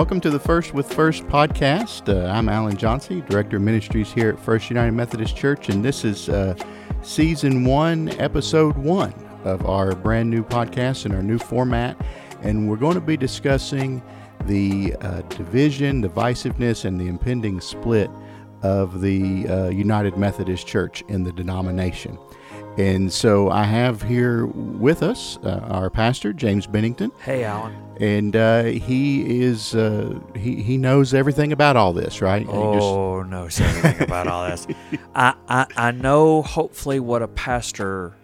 welcome to the First with First podcast. Uh, I'm Alan Johnson, Director of Ministries here at First United Methodist Church, and this is uh, season one, episode one of our brand new podcast and our new format. And we're going to be discussing the uh, division, divisiveness, and the impending split of the uh, United Methodist Church in the denomination. And so I have here with us uh, our pastor, James Bennington. Hey, Alan. And uh, he is uh, he he knows everything about all this, right? Oh, just... knows everything about all this. I, I I know hopefully what a pastor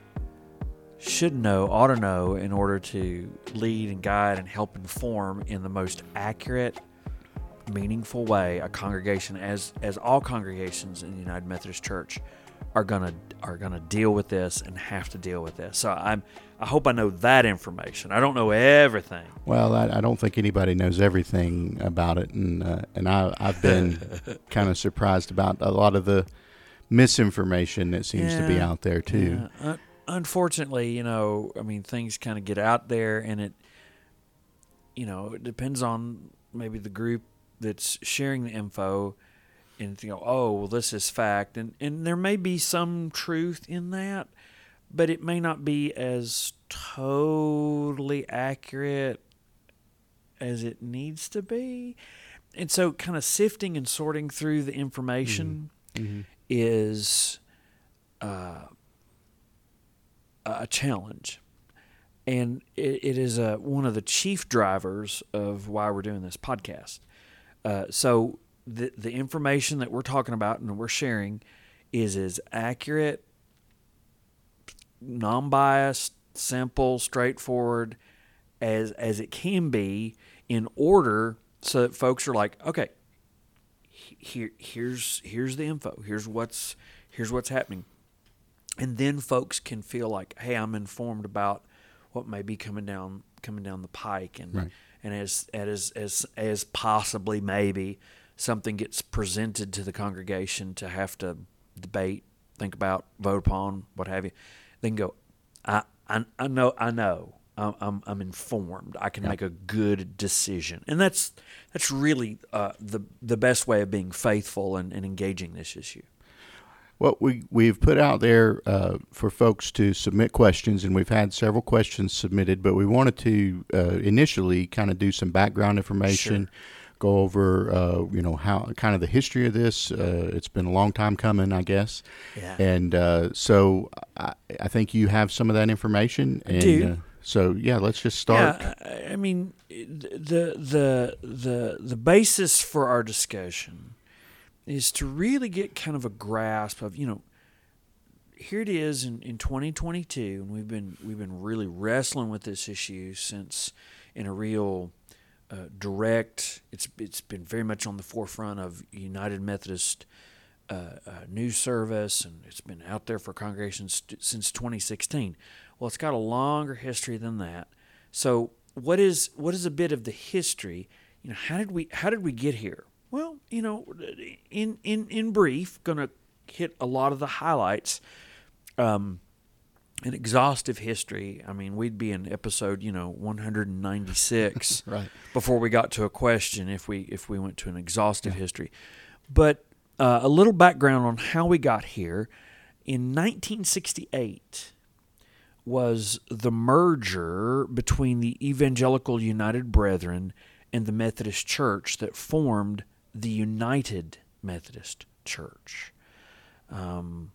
should know, ought to know, in order to lead and guide and help inform in the most accurate, meaningful way a congregation, as as all congregations in the United Methodist Church are gonna are gonna deal with this and have to deal with this. So I'm I hope I know that information. I don't know everything. Well, I, I don't think anybody knows everything about it, and uh, and I I've been kind of surprised about a lot of the misinformation that seems yeah, to be out there too. Yeah. Uh, unfortunately, you know, I mean, things kind of get out there, and it, you know, it depends on maybe the group that's sharing the info and you know, oh, well, this is fact, and and there may be some truth in that, but it may not be as totally accurate as it needs to be, and so kind of sifting and sorting through the information mm-hmm. mm-hmm. is uh, a challenge. And it, it is a, one of the chief drivers of why we're doing this podcast. Uh, so the the information that we're talking about and we're sharing is as accurate, non-biased, simple, straightforward as as it can be in order so that folks are like, okay, here here's here's the info. Here's what's here's what's happening. And then folks can feel like, hey, I'm informed about what may be coming down coming down the pike and right. and as as as as possibly maybe something gets presented to the congregation to have to debate, think about, vote upon, what have you, then go, I, I, I know, I know, I'm, I'm, I'm informed. I can yep. make a good decision, and that's that's really uh, the the best way of being faithful and, and engaging this issue. Well, we we've put out there uh, for folks to submit questions, and we've had several questions submitted. But we wanted to uh, initially kind of do some background information. Sure go over, uh, you know, how kind of the history of this. Uh, it's been a long time coming, I guess. Yeah. And uh, so I, I, think you have some of that information. And, I do. Uh, so yeah, let's just start. Yeah, I mean, the the the the basis for our discussion is to really get kind of a grasp of you know here it is in, in 2022 and we've been we've been really wrestling with this issue since in a real uh, direct. It's it's been very much on the forefront of United Methodist uh, uh, news service, and it's been out there for congregations st- since 2016. Well, it's got a longer history than that. So, what is what is a bit of the history? You know, how did we how did we get here? Well, you know, in in in brief, going to hit a lot of the highlights. Um, an exhaustive history. I mean, we'd be in episode, you know, 196 right. before we got to a question if we if we went to an exhaustive yeah. history. But uh, a little background on how we got here. In 1968 was the merger between the Evangelical United Brethren and the Methodist Church that formed the United Methodist Church. Um,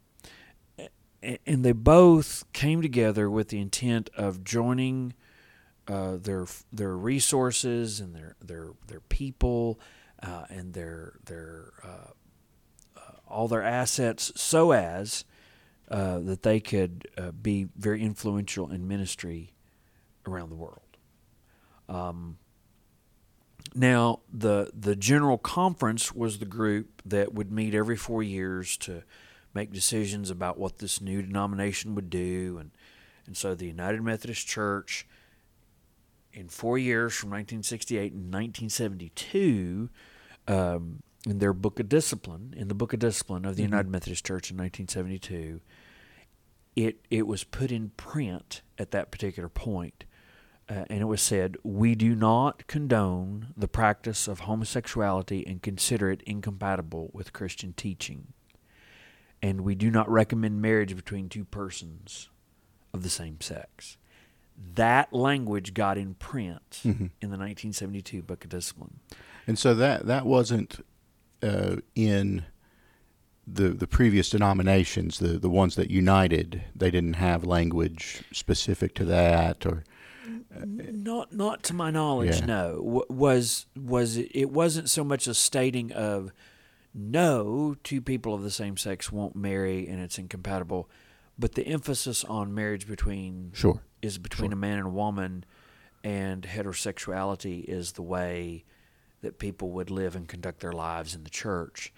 and they both came together with the intent of joining uh, their their resources and their their their people uh, and their their uh, uh all their assets so as uh, that they could uh, be very influential in ministry around the world. Um, now the the general conference was the group that would meet every four years to make decisions about what this new denomination would do. And, and so the United Methodist Church, in four years from 1968 and 1972, um, in their Book of Discipline, in the Book of Discipline of the mm-hmm. United Methodist Church in 1972, it, it was put in print at that particular point uh, and it was said, We do not condone the practice of homosexuality and consider it incompatible with Christian teaching. And we do not recommend marriage between two persons of the same sex. That language got in print Mm-hmm. in the 1972 Book of Discipline. And so that that wasn't uh, in the the previous denominations, the the ones that united. They didn't have language specific to that, or Not, not to my knowledge. Yeah. No, w- was was it, it wasn't so much a stating of no, two people of the same sex won't marry and it's incompatible, but the emphasis on marriage between sure, is between Sure. a man and a woman, and heterosexuality is the way that people would live and conduct their lives in the church.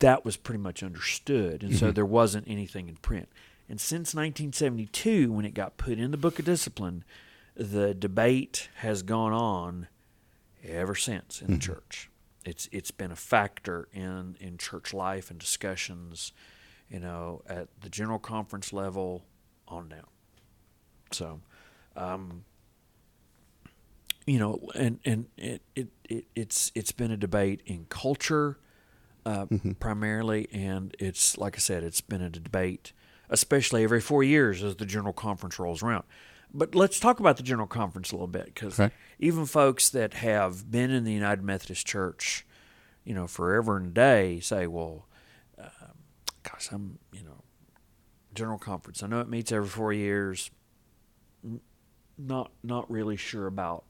That was pretty much understood, and so Mhm. there wasn't anything in print. And since 1972, when it got put in the Book of Discipline, the debate has gone on ever since in the Mhm. church. It's it's been a factor in in church life and discussions, you know, at the general conference level on down. So, um, you know, and and it, it, it it's it's been a debate in culture uh, Mhm. primarily, and it's like I said, it's been a debate, especially every four years as the general conference rolls around. But let's talk about the general conference a little bit because Okay. Even folks that have been in the United Methodist Church, you know, forever and a day say, well, um, gosh, I'm, you know, general conference. I know it meets every four years. Not not really sure about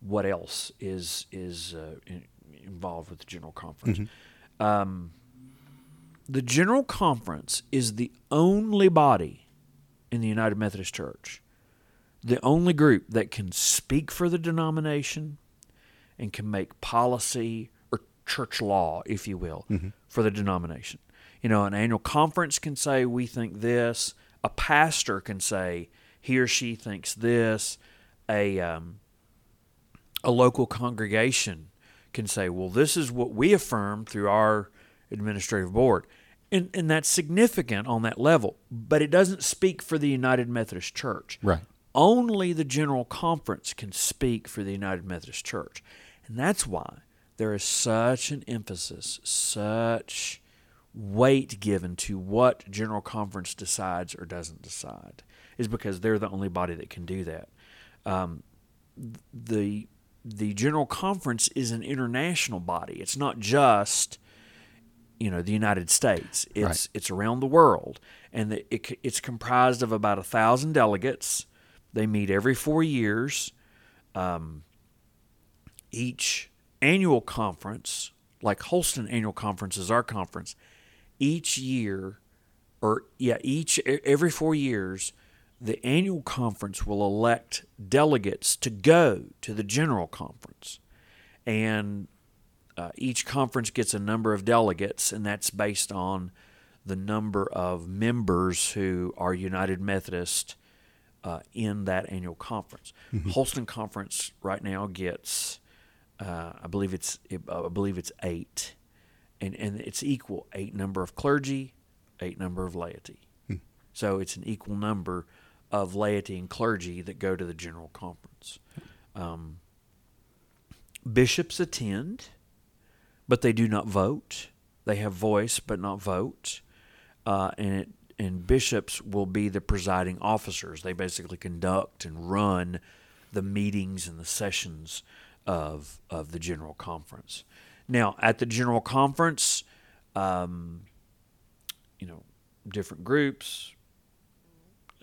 what else is is uh, in, involved with the general conference. Mhm. Um, the general conference is the only body in the United Methodist Church, the only group that can speak for the denomination and can make policy or church law, if you will, Mhm. for the denomination. You know, an annual conference can say, we think this. A pastor can say, he or she thinks this. A, um, a local congregation can say, well, this is what we affirm through our administrative board. And, and that's significant on that level, but it doesn't speak for the United Methodist Church. right, Only the General Conference can speak for the United Methodist Church. And that's why there is such an emphasis, such weight given to what General Conference decides or doesn't decide, is because they're the only body that can do that. Um, the the General Conference is an international body. It's not just you know the United States. It's Right. it's around the world, and the, it, it's comprised of about a thousand delegates. They meet every four years. Um, each annual conference, like Holston Annual Conference is our conference, each year, or yeah, each every four years, the annual conference will elect delegates to go to the general conference, and uh, each conference gets a number of delegates, and that's based on the number of members who are United Methodist uh, in that annual conference. Holston Conference right now gets, uh, I believe it's, I believe it's eight, and and it's equal eight number of clergy, eight number of laity. So it's an equal number of laity and clergy that go to the general conference. Um, bishops attend, but they do not vote. They have voice but not vote, uh, and it, and bishops will be the presiding officers. They basically conduct and run the meetings and the sessions of of the general conference. Now, at the general conference, um, you know, different groups,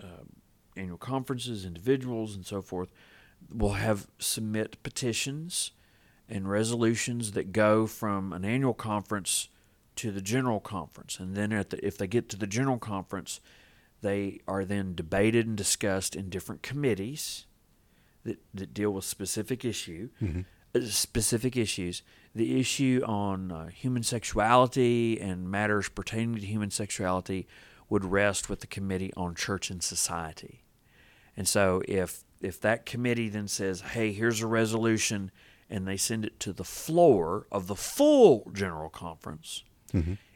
um, annual conferences, individuals, and so forth will have submit petitions and resolutions that go from an annual conference to the general conference, and then at the, if they get to the general conference, they are then debated and discussed in different committees that, that deal with specific issue, uh, specific issues. The issue on uh, human sexuality and matters pertaining to human sexuality would rest with the committee on church and society. And so if if that committee then says, "Hey, here's a resolution," and they send it to the floor of the full general conference,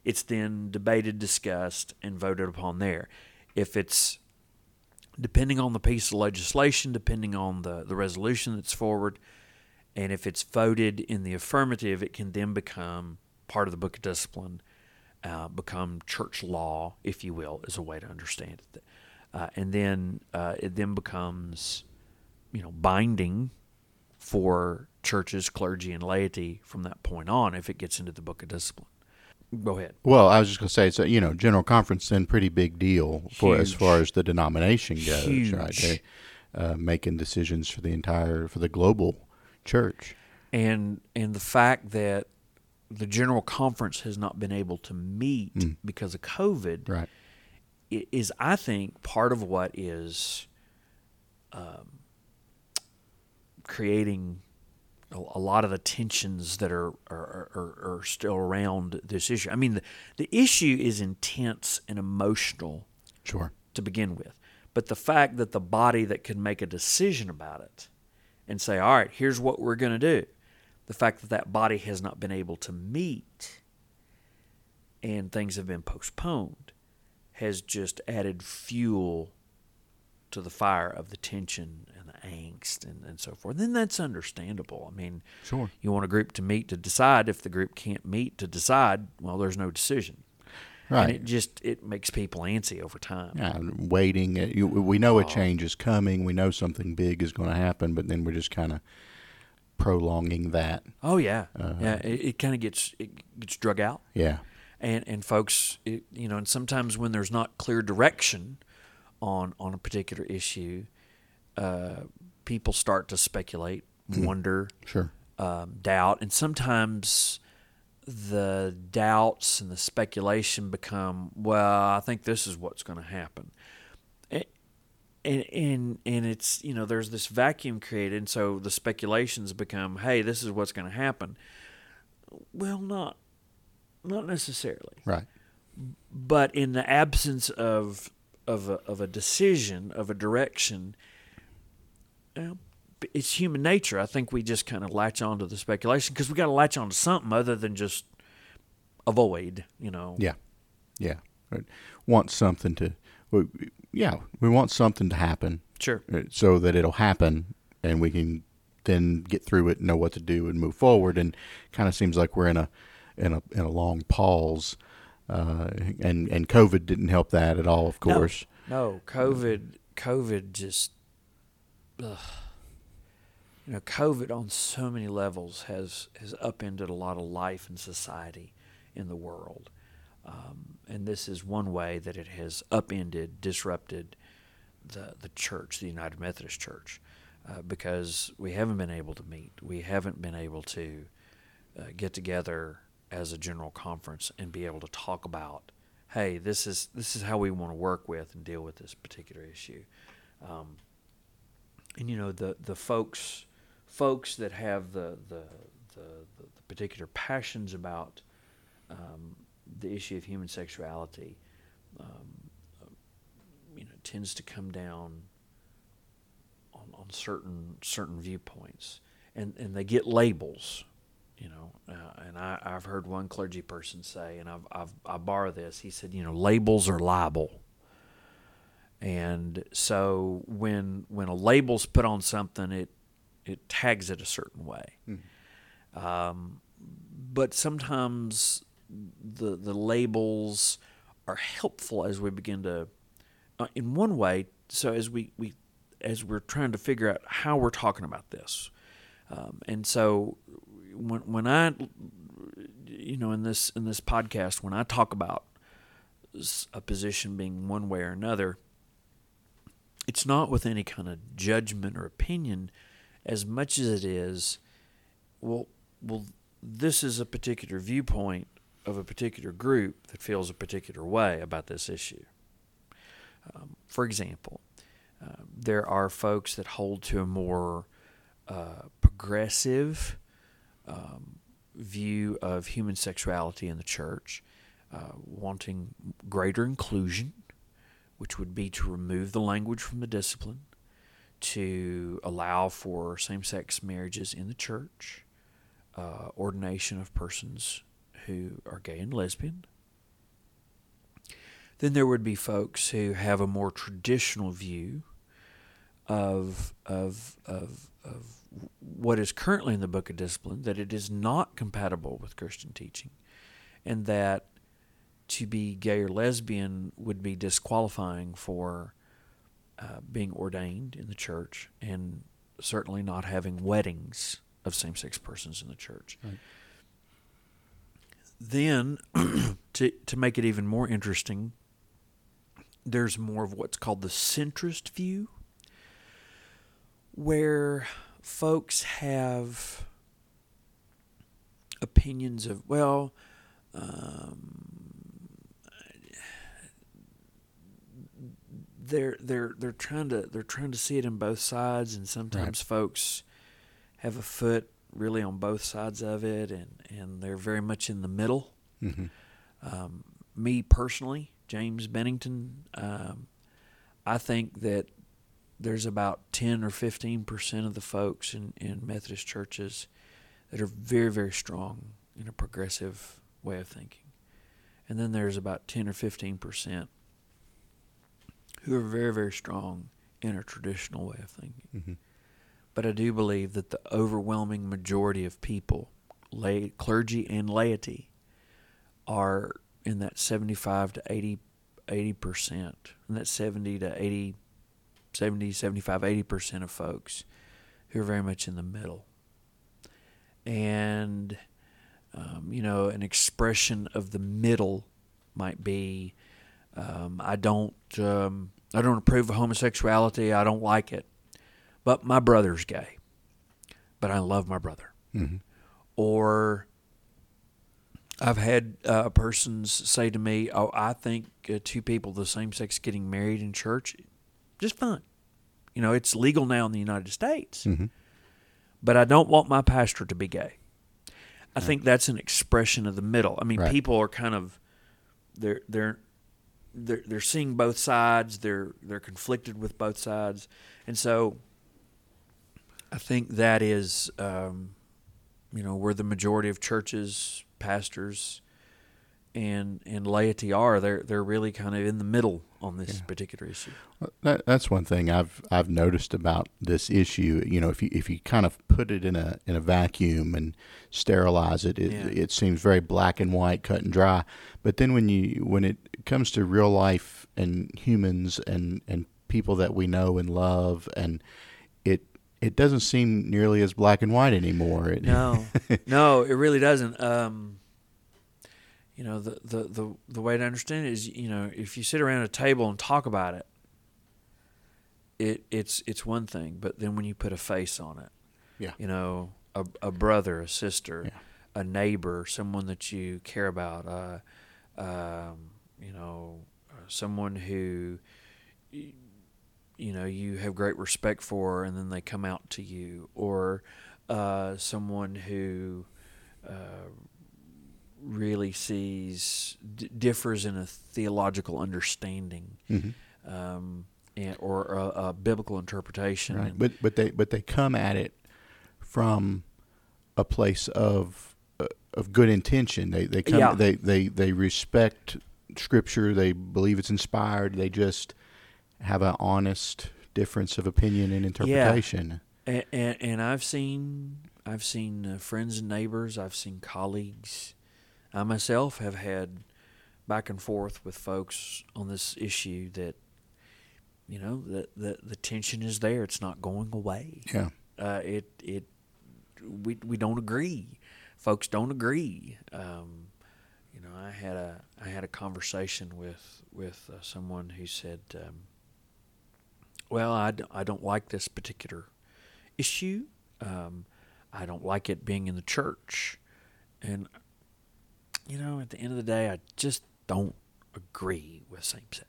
it's then debated, discussed, and voted upon there. If it's depending on the piece of legislation, depending on the, the resolution that's forward, and if it's voted in the affirmative, it can then become part of the Book of Discipline, uh, become church law, if you will, is a way to understand it. Uh, and then uh, it then becomes, you know, binding for churches, clergy, and laity from that point on if it gets into the Book of Discipline. Go ahead. Well, I was just going to say, so you know, General Conference then pretty big deal for as far as the denomination goes, Huge. right? They uh, making decisions for the entire for the global church. and and the fact that the general conference has not been able to meet because of COVID Right. is, I think, part of what is um, creating a, lot of the tensions that are are, are are still around this issue. I mean, the, the issue is intense and emotional Sure. to begin with. But the fact that the body that can make a decision about it and say, all right, here's what we're going to do, the fact that that body has not been able to meet and things have been postponed has just added fuel to the fire of the tension and the angst and, and so forth. then that's understandable. I mean, Sure. you want a group to meet to decide. If the group can't meet to decide, well, there's no decision. Right. And it just it makes people antsy over time. Yeah, waiting. uh, we know a change is coming. We know something big is going to happen, but then we're just kind of prolonging that. Oh yeah, Uh-huh. yeah. It, it kind of gets it gets drug out, Yeah. and and folks, it, you know, and sometimes when there's not clear direction on on a particular issue, uh, people start to speculate, wonder, Sure. um, doubt, and sometimes the doubts and the speculation become, well, I think this is what's going to happen. A- And, and and it's you know there's this vacuum created, and so the speculations become, hey, this is what's going to happen. Well, not not necessarily, Right. but in the absence of of a, of a decision of a direction, well, it's human nature. I think we just kind of latch on to the speculation because we got to latch on to something other than just avoid. You know. Yeah. Yeah. Right. Want something to. We, yeah, we want something to happen Sure. uh, so that it'll happen, and we can then get through it, know what to do, and move forward. And kind of seems like we're in a in a in a long pause, uh, and and COVID didn't help that at all, of No. course. No, COVID. COVID just. Ugh. You know, COVID on so many levels has has upended a lot of life and society in the world, um, and this is one way that it has upended, disrupted the the church, the United Methodist Church, uh, because we haven't been able to meet, we haven't been able to uh, get together as a general conference and be able to talk about, hey, this is this is how we want to work with and deal with this particular issue. Um, and you know the the folks folks that have the the the, the, the particular passions about um, the issue of human sexuality, um, you know, tends to come down on, on certain certain viewpoints, and and they get labels, you know. Uh, and I, I've heard one clergy person say, and I've, I've I borrow this. He said, you know, labels are libel. And so when when a label's put on something, it it tags it a certain way. Um, but sometimes the the labels are helpful as we begin to, uh, in one way. So as we, we as we're trying to figure out how we're talking about this, um, and so when when I, you know, in this in this podcast, when I talk about a position being one way or another, it's not with any kind of judgment or opinion as much as it is well well this is a particular viewpoint of a particular group that feels a particular way about this issue. Um, for example uh, there are folks that hold to a more uh, progressive um, view of human sexuality in the church uh, wanting greater inclusion which would be to remove the language from the discipline, to allow for same sex marriages in the church, uh, ordination of persons who are gay and lesbian. Then there would be folks who have a more traditional view of of of of what is currently in the Book of Discipline, that it is not compatible with Christian teaching, and that to be gay or lesbian would be disqualifying for uh, being ordained in the church and certainly not having weddings of same sex persons in the church. Right. Then, to, to make it even more interesting, there's more of what's called the centrist view, where folks have opinions of, well, um, they're they're they're trying to they're trying to see it in both sides, and sometimes Right. folks have a foot really on both sides of it, and and they're very much in the middle. hmm Um, me personally, James Bennington, um, I think that there's about ten or fifteen percent of the folks in, in Methodist churches that are very very strong in a progressive way of thinking, and then there's about ten or fifteen percent who are very very strong in a traditional way of thinking. hmm But I do believe that the overwhelming majority of people, lay, clergy and laity, are in that 75 to 80, 80%, in that 70 to 80, 70, 75, 80% of folks who are very much in the middle. And, um, you know, an expression of the middle might be um, I don't um, I don't approve of homosexuality. I don't like it but my brother's gay, but I love my brother. hmm Or I've had uh, persons say to me, "Oh, I think uh, two people the same sex getting married in church, just fine. You know, it's legal now in the United States, hmm but I don't want my pastor to be gay." I think that's an expression of the middle. I mean, Right. people are kind of they're they're they're they're seeing both sides. They're they're conflicted with both sides, and so I think that is, um, you know, where the majority of churches, pastors, and and laity are. They're they're really kind of in the middle on this Yeah. particular issue. That, that's one thing I've I've noticed about this issue. You know, if you if you kind of put it in a in a vacuum and sterilize it, it, Yeah. it seems very black and white, cut and dry. But then when you when it comes to real life and humans and and people that we know and love, and it it doesn't seem nearly as black and white anymore. It, No, no, it really doesn't. Um, you know, the, the, the, the way to understand it is, you know, if you sit around a table and talk about it, it it's it's one thing, but then when you put a face on it, Yeah. you know, a, a brother, a sister, Yeah. a neighbor, someone that you care about, uh, um, you know, someone who, you know, you have great respect for, and then they come out to you, or uh, someone who uh, really sees d- differs in a theological understanding, Mhm. um, and, or a, a biblical interpretation. Right. But but they but they come at it from a place of uh, of good intention. They they come Yeah. they, they they respect scripture. They believe it's inspired. They just have an honest difference of opinion and interpretation. And, and, and I've seen I've seen uh, friends and neighbors. I've seen colleagues. I myself have had back and forth with folks on this issue that you know the the, the tension is there. It's not going away. Yeah. Uh, it it we we don't agree. Folks don't agree. Um, you know, I had a I had a conversation with with uh, someone who said, um, "Well, I, d- I don't like this particular issue. Um, I don't like it being in the church, and you know, at the end of the day, I just don't agree with same sex.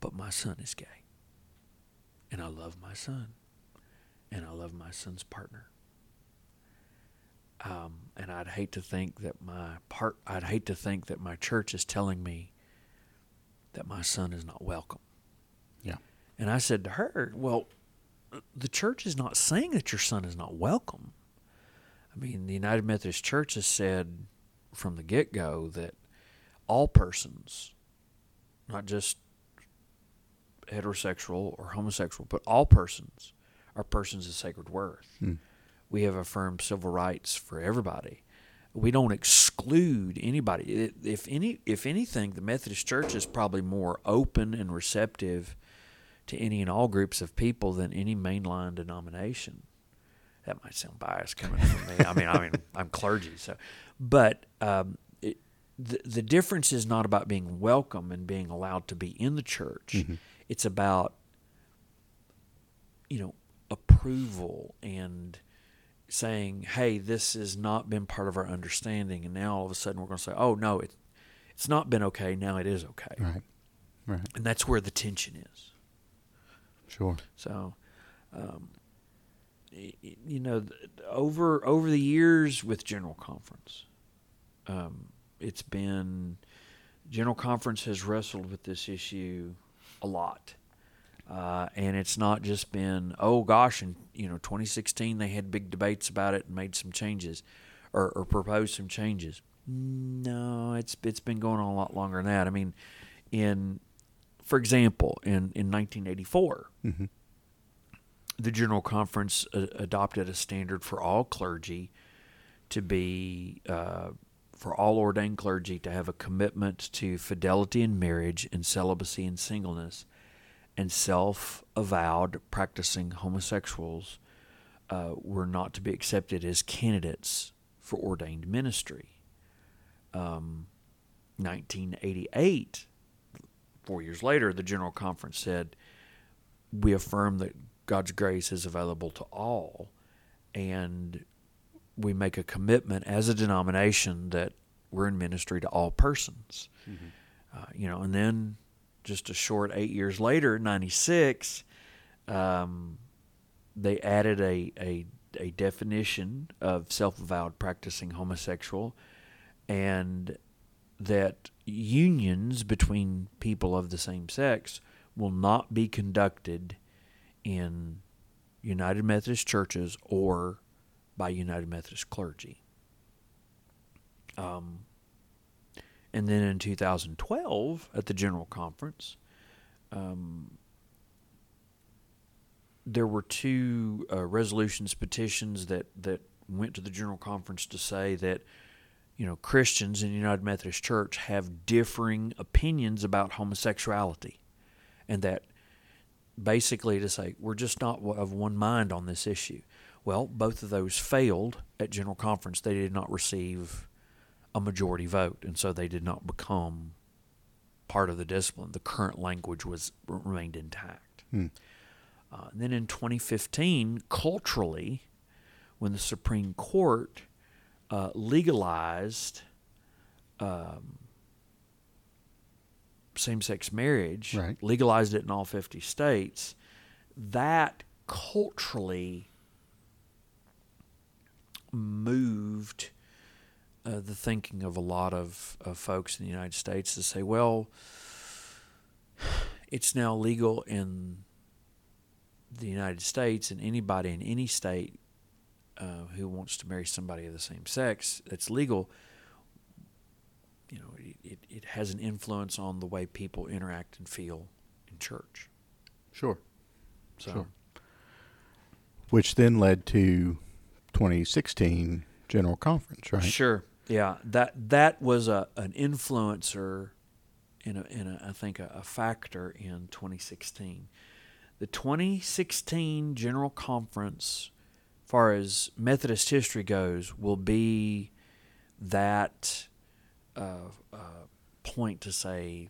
But my son is gay, and I love my son, and I love my son's partner." Um, and I'd hate to think that my part I'd hate to think that my church is telling me that my son is not welcome. Yeah. And I said to her, "Well, the church is not saying that your son is not welcome. I mean, the United Methodist Church has said from the get-go that all persons, not just heterosexual or homosexual, but all persons are persons of sacred worth. Hmm. We have affirmed civil rights for everybody. We don't exclude anybody. If any, if anything, the Methodist Church is probably more open and receptive to any and all groups of people than any mainline denomination. That might sound biased coming from me. I mean, I mean, I'm clergy, so, but um, it, the the difference is not about being welcome and being allowed to be in the church. It's about you know approval and saying, "Hey, this has not been part of our understanding," and now all of a sudden we're going to say, "Oh no, it it's not been okay. Now it is okay," Right. Right. and that's where the tension is. Sure. So, um, you know, over over the years with General Conference, um, it's been General Conference has wrestled with this issue a lot, uh, and it's not just been oh gosh, in you know 2016 they had big debates about it and made some changes, or, or proposed some changes. No, it's it's been going on a lot longer than that. I mean, in for example, in in 1984 Mhm. The General Conference uh, adopted a standard for all clergy to be, uh, for all ordained clergy to have a commitment to fidelity in marriage and celibacy and singleness, and self avowed practicing homosexuals uh, were not to be accepted as candidates for ordained ministry. Um, 1988, four years later, the General Conference said, we affirm that God's grace is available to all, and we make a commitment as a denomination that we're in ministry to all persons. Uh, you know, and then just a short eight years later, '96, um, they added a, a a definition of self-avowed practicing homosexual, and that unions between people of the same sex will not be conducted in United Methodist churches or by United Methodist clergy. Um, and then in 2012, at the General Conference, um, there were two uh, resolutions, petitions that, that went to the General Conference to say that you know, Christians in the United Methodist Church have differing opinions about homosexuality, and that basically to say we're just not of one mind on this issue. Well, both of those failed at General Conference. They did not receive a majority vote, and so they did not become part of the discipline. The current language was remained intact. Hmm. Uh, and then in 2015, culturally, when the Supreme Court uh, legalized um, same-sex marriage, Right. legalized it in all 50 states, that culturally moved uh, the thinking of a lot of, of folks in the United States to say, well, it's now legal in the United States, and anybody in any state uh, who wants to marry somebody of the same sex that's legal, you know, it, it, it has an influence on the way people interact and feel in church. Sure. So, Sure. Which then led to 2016 General Conference, right? Sure. Yeah. That that was a an influencer in a in a I think a, a factor in 2016. The 2016 General Conference, far as Methodist history goes, will be that uh, uh, point to say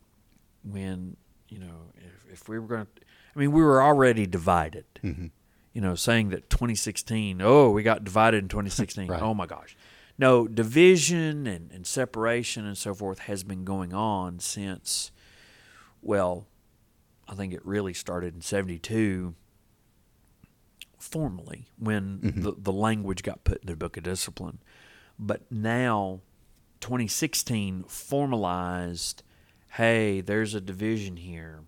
when you know if, if we were going to. I mean, we were already divided. hmm you know, saying that 2016, oh, we got divided in 2016. Right. Oh my gosh. No, division and, and separation and so forth has been going on since, well, I think it really started in 72 formally when Mhm. the, the language got put in the Book of Discipline. But now, 2016 formalized, hey, there's a division here,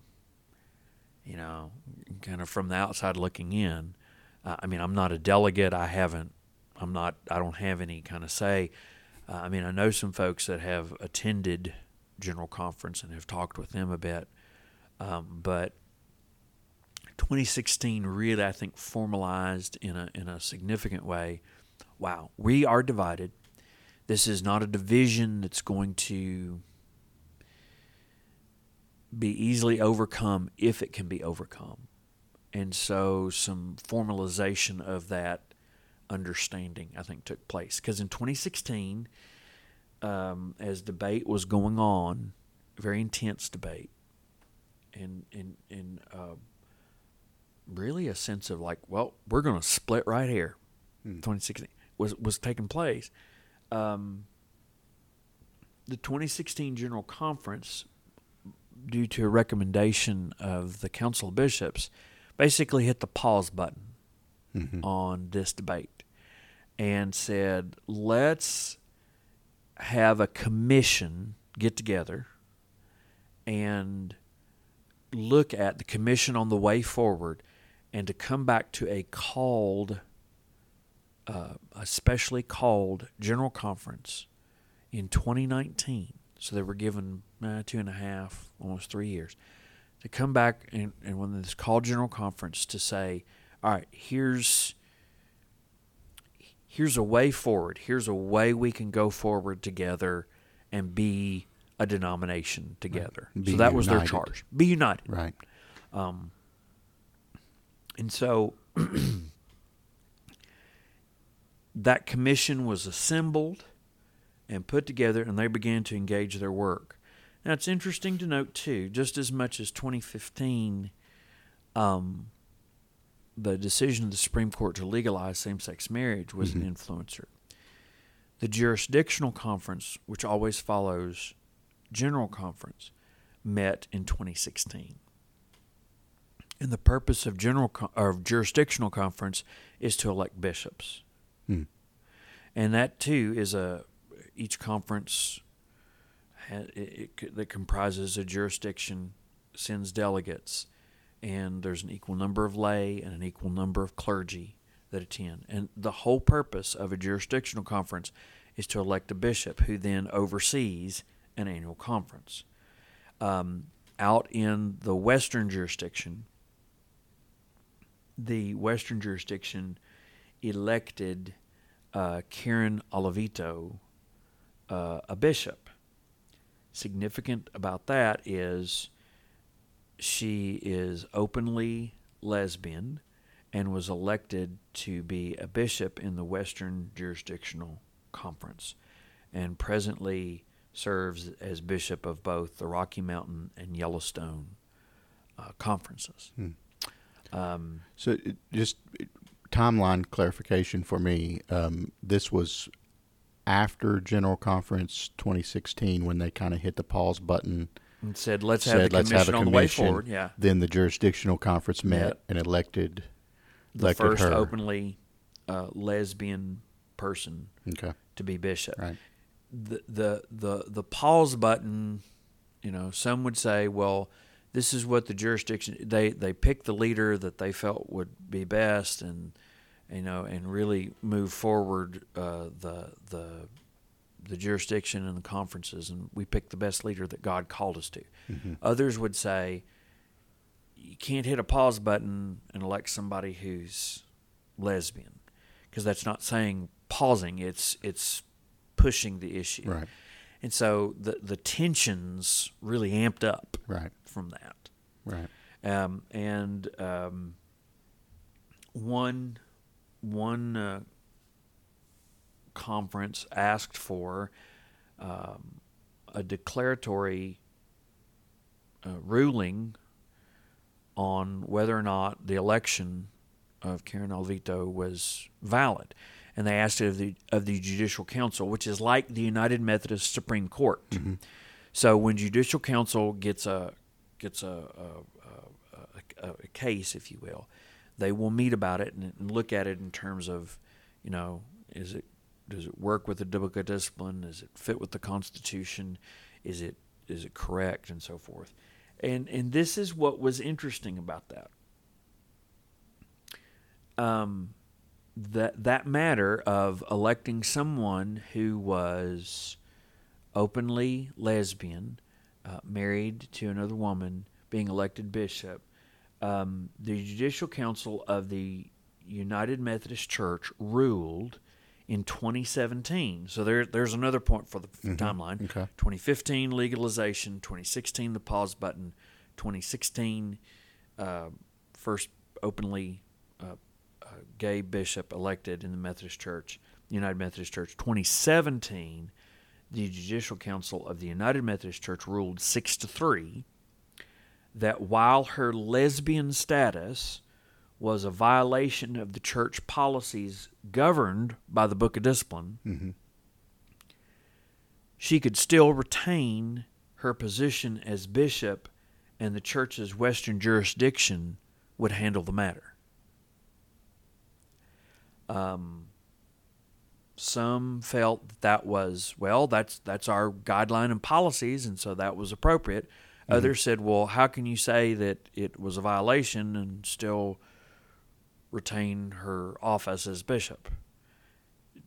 you know, kind of from the outside looking in. Uh, I mean, I'm not a delegate. I haven't, I'm not, I don't have any kind of say. Uh, I mean, I know some folks that have attended General Conference and have talked with them a bit. Um, but 2016 really, I think, formalized in a in a significant way. Wow, we are divided. This is not a division that's going to be easily overcome if it can be overcome. And so some formalization of that understanding, I think, took place. Because in 2016, um, as debate was going on, very intense debate, and, and, and uh, really a sense of like, well, we're going to split right here. Hmm. 2016 was, was taking place. Um, the 2016 General Conference, due to a recommendation of the Council of Bishops, basically hit the pause button mm-hmm. on this debate and said, let's have a commission get together and look at the commission on the way forward and to come back to a called, uh, a specially called general conference in 2019. So they were given uh, two and a half, almost three years to come back and, and when this called general conference to say, all right, here's here's a way forward. Here's a way we can go forward together and be a denomination together. Right. So that was their charge. Be united. Right. Um, and so that commission was assembled and put together, and they began to engage their work. Now, it's interesting to note, too, just as much as 2015, um, the decision of the Supreme Court to legalize same sex marriage was mm-hmm. an influencer. The jurisdictional conference, which always follows general conference, met in 2016. And the purpose of general or jurisdictional conference is to elect bishops. Mm. And that too is a each conference it, it, that comprises a jurisdiction sends delegates, and there's an equal number of lay and an equal number of clergy that attend. And the whole purpose of a jurisdictional conference is to elect a bishop who then oversees an annual conference. Um, out in the Western jurisdiction, the Western jurisdiction elected uh, Karen Oliveto uh, a bishop significant about that is she is openly lesbian and was elected to be a bishop in the Western Jurisdictional Conference and presently serves as bishop of both the Rocky Mountain and Yellowstone uh, conferences. Hmm. Um, so, just timeline clarification for me. Um, this was after General Conference 2016 when they kind of hit the pause button and said, "Let's said, have the let's commission have a on the way forward." Yeah. Then the jurisdictional conference met yep. and elected the elected first her. openly uh, lesbian person okay. to be bishop. Right. The the the the pause button, you know, some would say, well, this is what the jurisdiction they they picked the leader that they felt would be best and you know, and really move forward uh, the the the jurisdiction and the conferences, and we picked the best leader that God called us to. Mm-hmm. Others would say you can't hit a pause button and elect somebody who's lesbian, because that's not saying pausing; it's it's pushing the issue. Right. And so the the tensions really amped up. Right. From that. Right. Um, and um, one one uh, conference asked for um, a declaratory uh, ruling on whether or not the election of Karen Oliveto was valid. And they asked it of the, of the Judicial Council, which is like the United Methodist Supreme Court. Mm-hmm. So when Judicial Council gets a gets a, a, a, a, case, if you will, they will meet about it and, and look at it in terms of, you know, is it does it work with the biblical discipline? Does it fit with the Constitution? Is it is it correct and so forth? And and this is what was interesting about that. Um, that that matter of electing someone who was openly lesbian uh, married to another woman, being elected bishop, um, the Judicial Council of the United Methodist Church ruled in 2017. So there, there's another point for the Mm-hmm. timeline. Okay. 2015 legalization, 2016 the pause button, 2016 uh, first openly gay bishop elected in the Methodist Church, United Methodist Church. 2017, the Judicial Council of the United Methodist Church ruled six to three that while her lesbian status was a violation of the church policies governed by the Book of Discipline, mm-hmm. she could still retain her position as bishop, and the church's Western jurisdiction would handle the matter. Um, some felt that, that was well, that's that's our guideline and policies, and so that was appropriate. Others said, well, how can you say that it was a violation and still retain her office as bishop?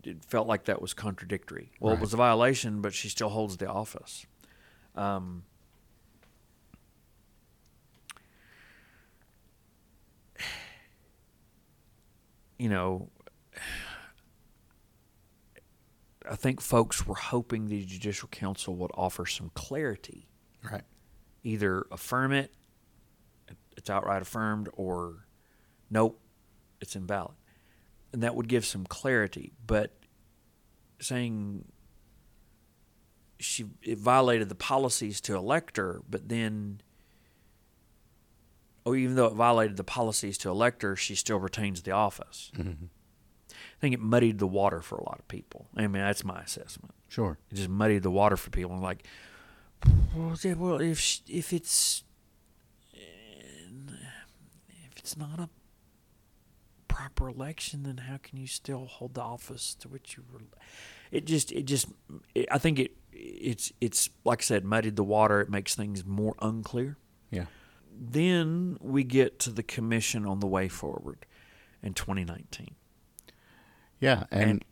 It felt like that was contradictory. Well, it was a violation, but she still holds the office. Um, you know, I think folks were hoping the Judicial Council would offer some clarity, Right. either affirm it, it's outright affirmed, or nope, it's invalid. And that would give some clarity. But saying she it violated the policies to elect her, but then or even though it violated the policies to elect her, she still retains the office. Mm-hmm. I think it muddied the water for a lot of people. I mean, that's my assessment. Sure. It just muddied the water for people. And like, well, if if it's if it's not a proper election, then how can you still hold the office to which you were? It just, it just, it, I think it, it's, it's like I said, muddied the water. It makes things more unclear. Yeah. Then we get to the commission on the way forward in 2019. Yeah, and,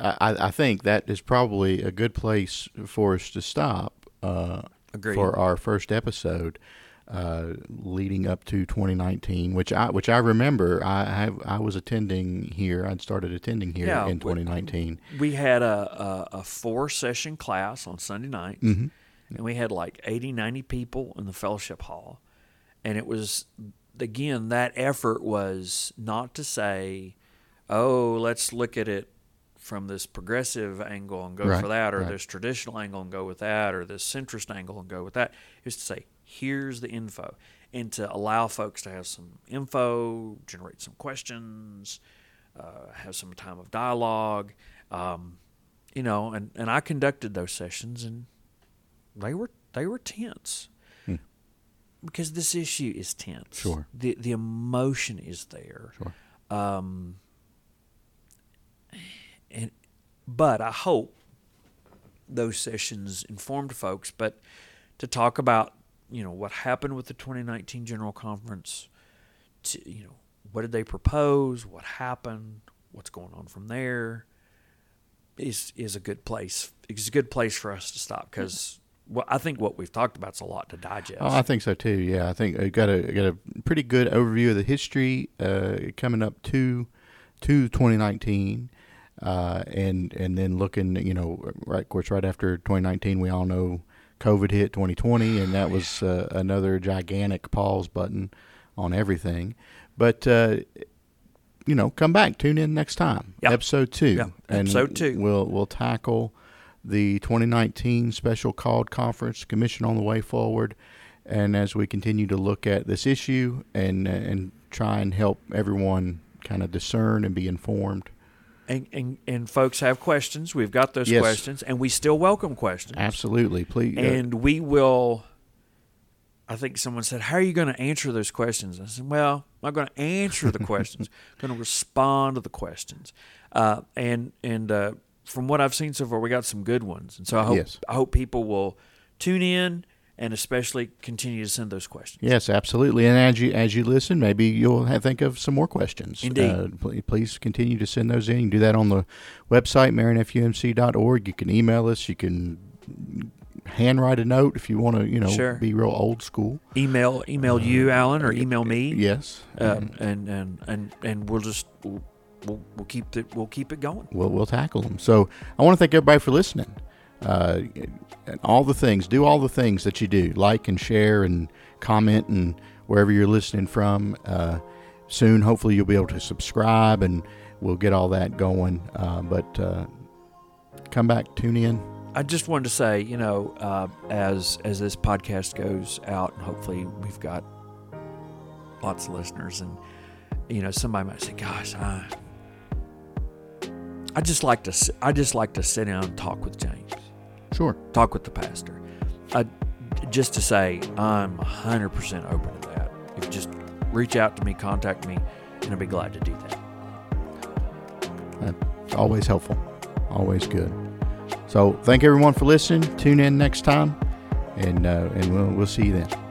I, I think that is probably a good place for us to stop uh, for our first episode, uh, leading up to 2019, which I which I remember I have I was attending here. I'd started attending here Yeah, in 2019. we had a, a, a four session class on Sunday nights, Mhm. and we had like 80, 90 people in the fellowship hall. And it was, again, that effort was not to say, oh, let's look at it from this progressive angle and go Right, for that, or right. this traditional angle and go with that, or this centrist angle and go with that. It to say, here's the info. And to allow folks to have some info, generate some questions, uh, have some time of dialogue. Um, you know, and, and I conducted those sessions, and they were they were tense Hmm. because this issue is tense. Sure. the the emotion is there. Sure. Um, and but I hope those sessions informed folks. But to talk about you know what happened with the 2019 General Conference, to you know what did they propose, what happened, what's going on from there, is is a good place. It's a good place for us to stop because. Well, I think what we've talked about is a lot to digest. Oh, I think so too. Yeah, I think I got a got a pretty good overview of the history uh, coming up to to 2019, uh, and and then looking, you know, right, of course, right after 2019, we all know COVID hit 2020, and that was uh, another gigantic pause button on everything. But uh, you know, come back, tune in next time, Yeah. episode two, and episode two. We'll we'll tackle the 2019 Special Called Conference Commission on the Way Forward, and as we continue to look at this issue and and try and help everyone kind of discern and be informed. And, and and folks have questions. We've got those Yes. questions, and we still welcome questions. Absolutely, please. uh, And we will. I think someone said, "How are you going to answer those questions?" I said, "Well, I'm not going to answer the questions. I'm going to respond to the questions." Uh, and and uh, from what I've seen so far, we got some good ones, and so I hope Yes. I hope people will tune in and especially continue to send those questions. Yes, absolutely. And as you as you listen, maybe you'll have, think of some more questions. Indeed. Uh, pl- please continue to send those in. You can do that on the website, marinfumc.org. You can email us. You can handwrite a note if you want to, you know, Sure. be real old school. email email you, Alan, or email me. Yes. Um, and and and and we'll just we'll, we'll, we'll keep it we'll keep it going. we'll, we'll tackle them. So I want to thank everybody for listening. Uh, and all the things, do all the things that you do, like and share and comment and wherever you're listening from. Uh, soon, hopefully, you'll be able to subscribe and we'll get all that going. Uh, but uh, come back, tune in. I just wanted to say, you know, uh, as as this podcast goes out, and hopefully we've got lots of listeners, and you know, somebody might say, "Gosh, I, I just like to, I just like to sit down and talk with James, Sure. talk with the pastor." I, just to say, I'm 100% open to that. If you just reach out to me, contact me, and I'll be glad to do that. That's always helpful, always good. So thank everyone for listening. Tune in next time, and uh, and we'll, we'll see you then.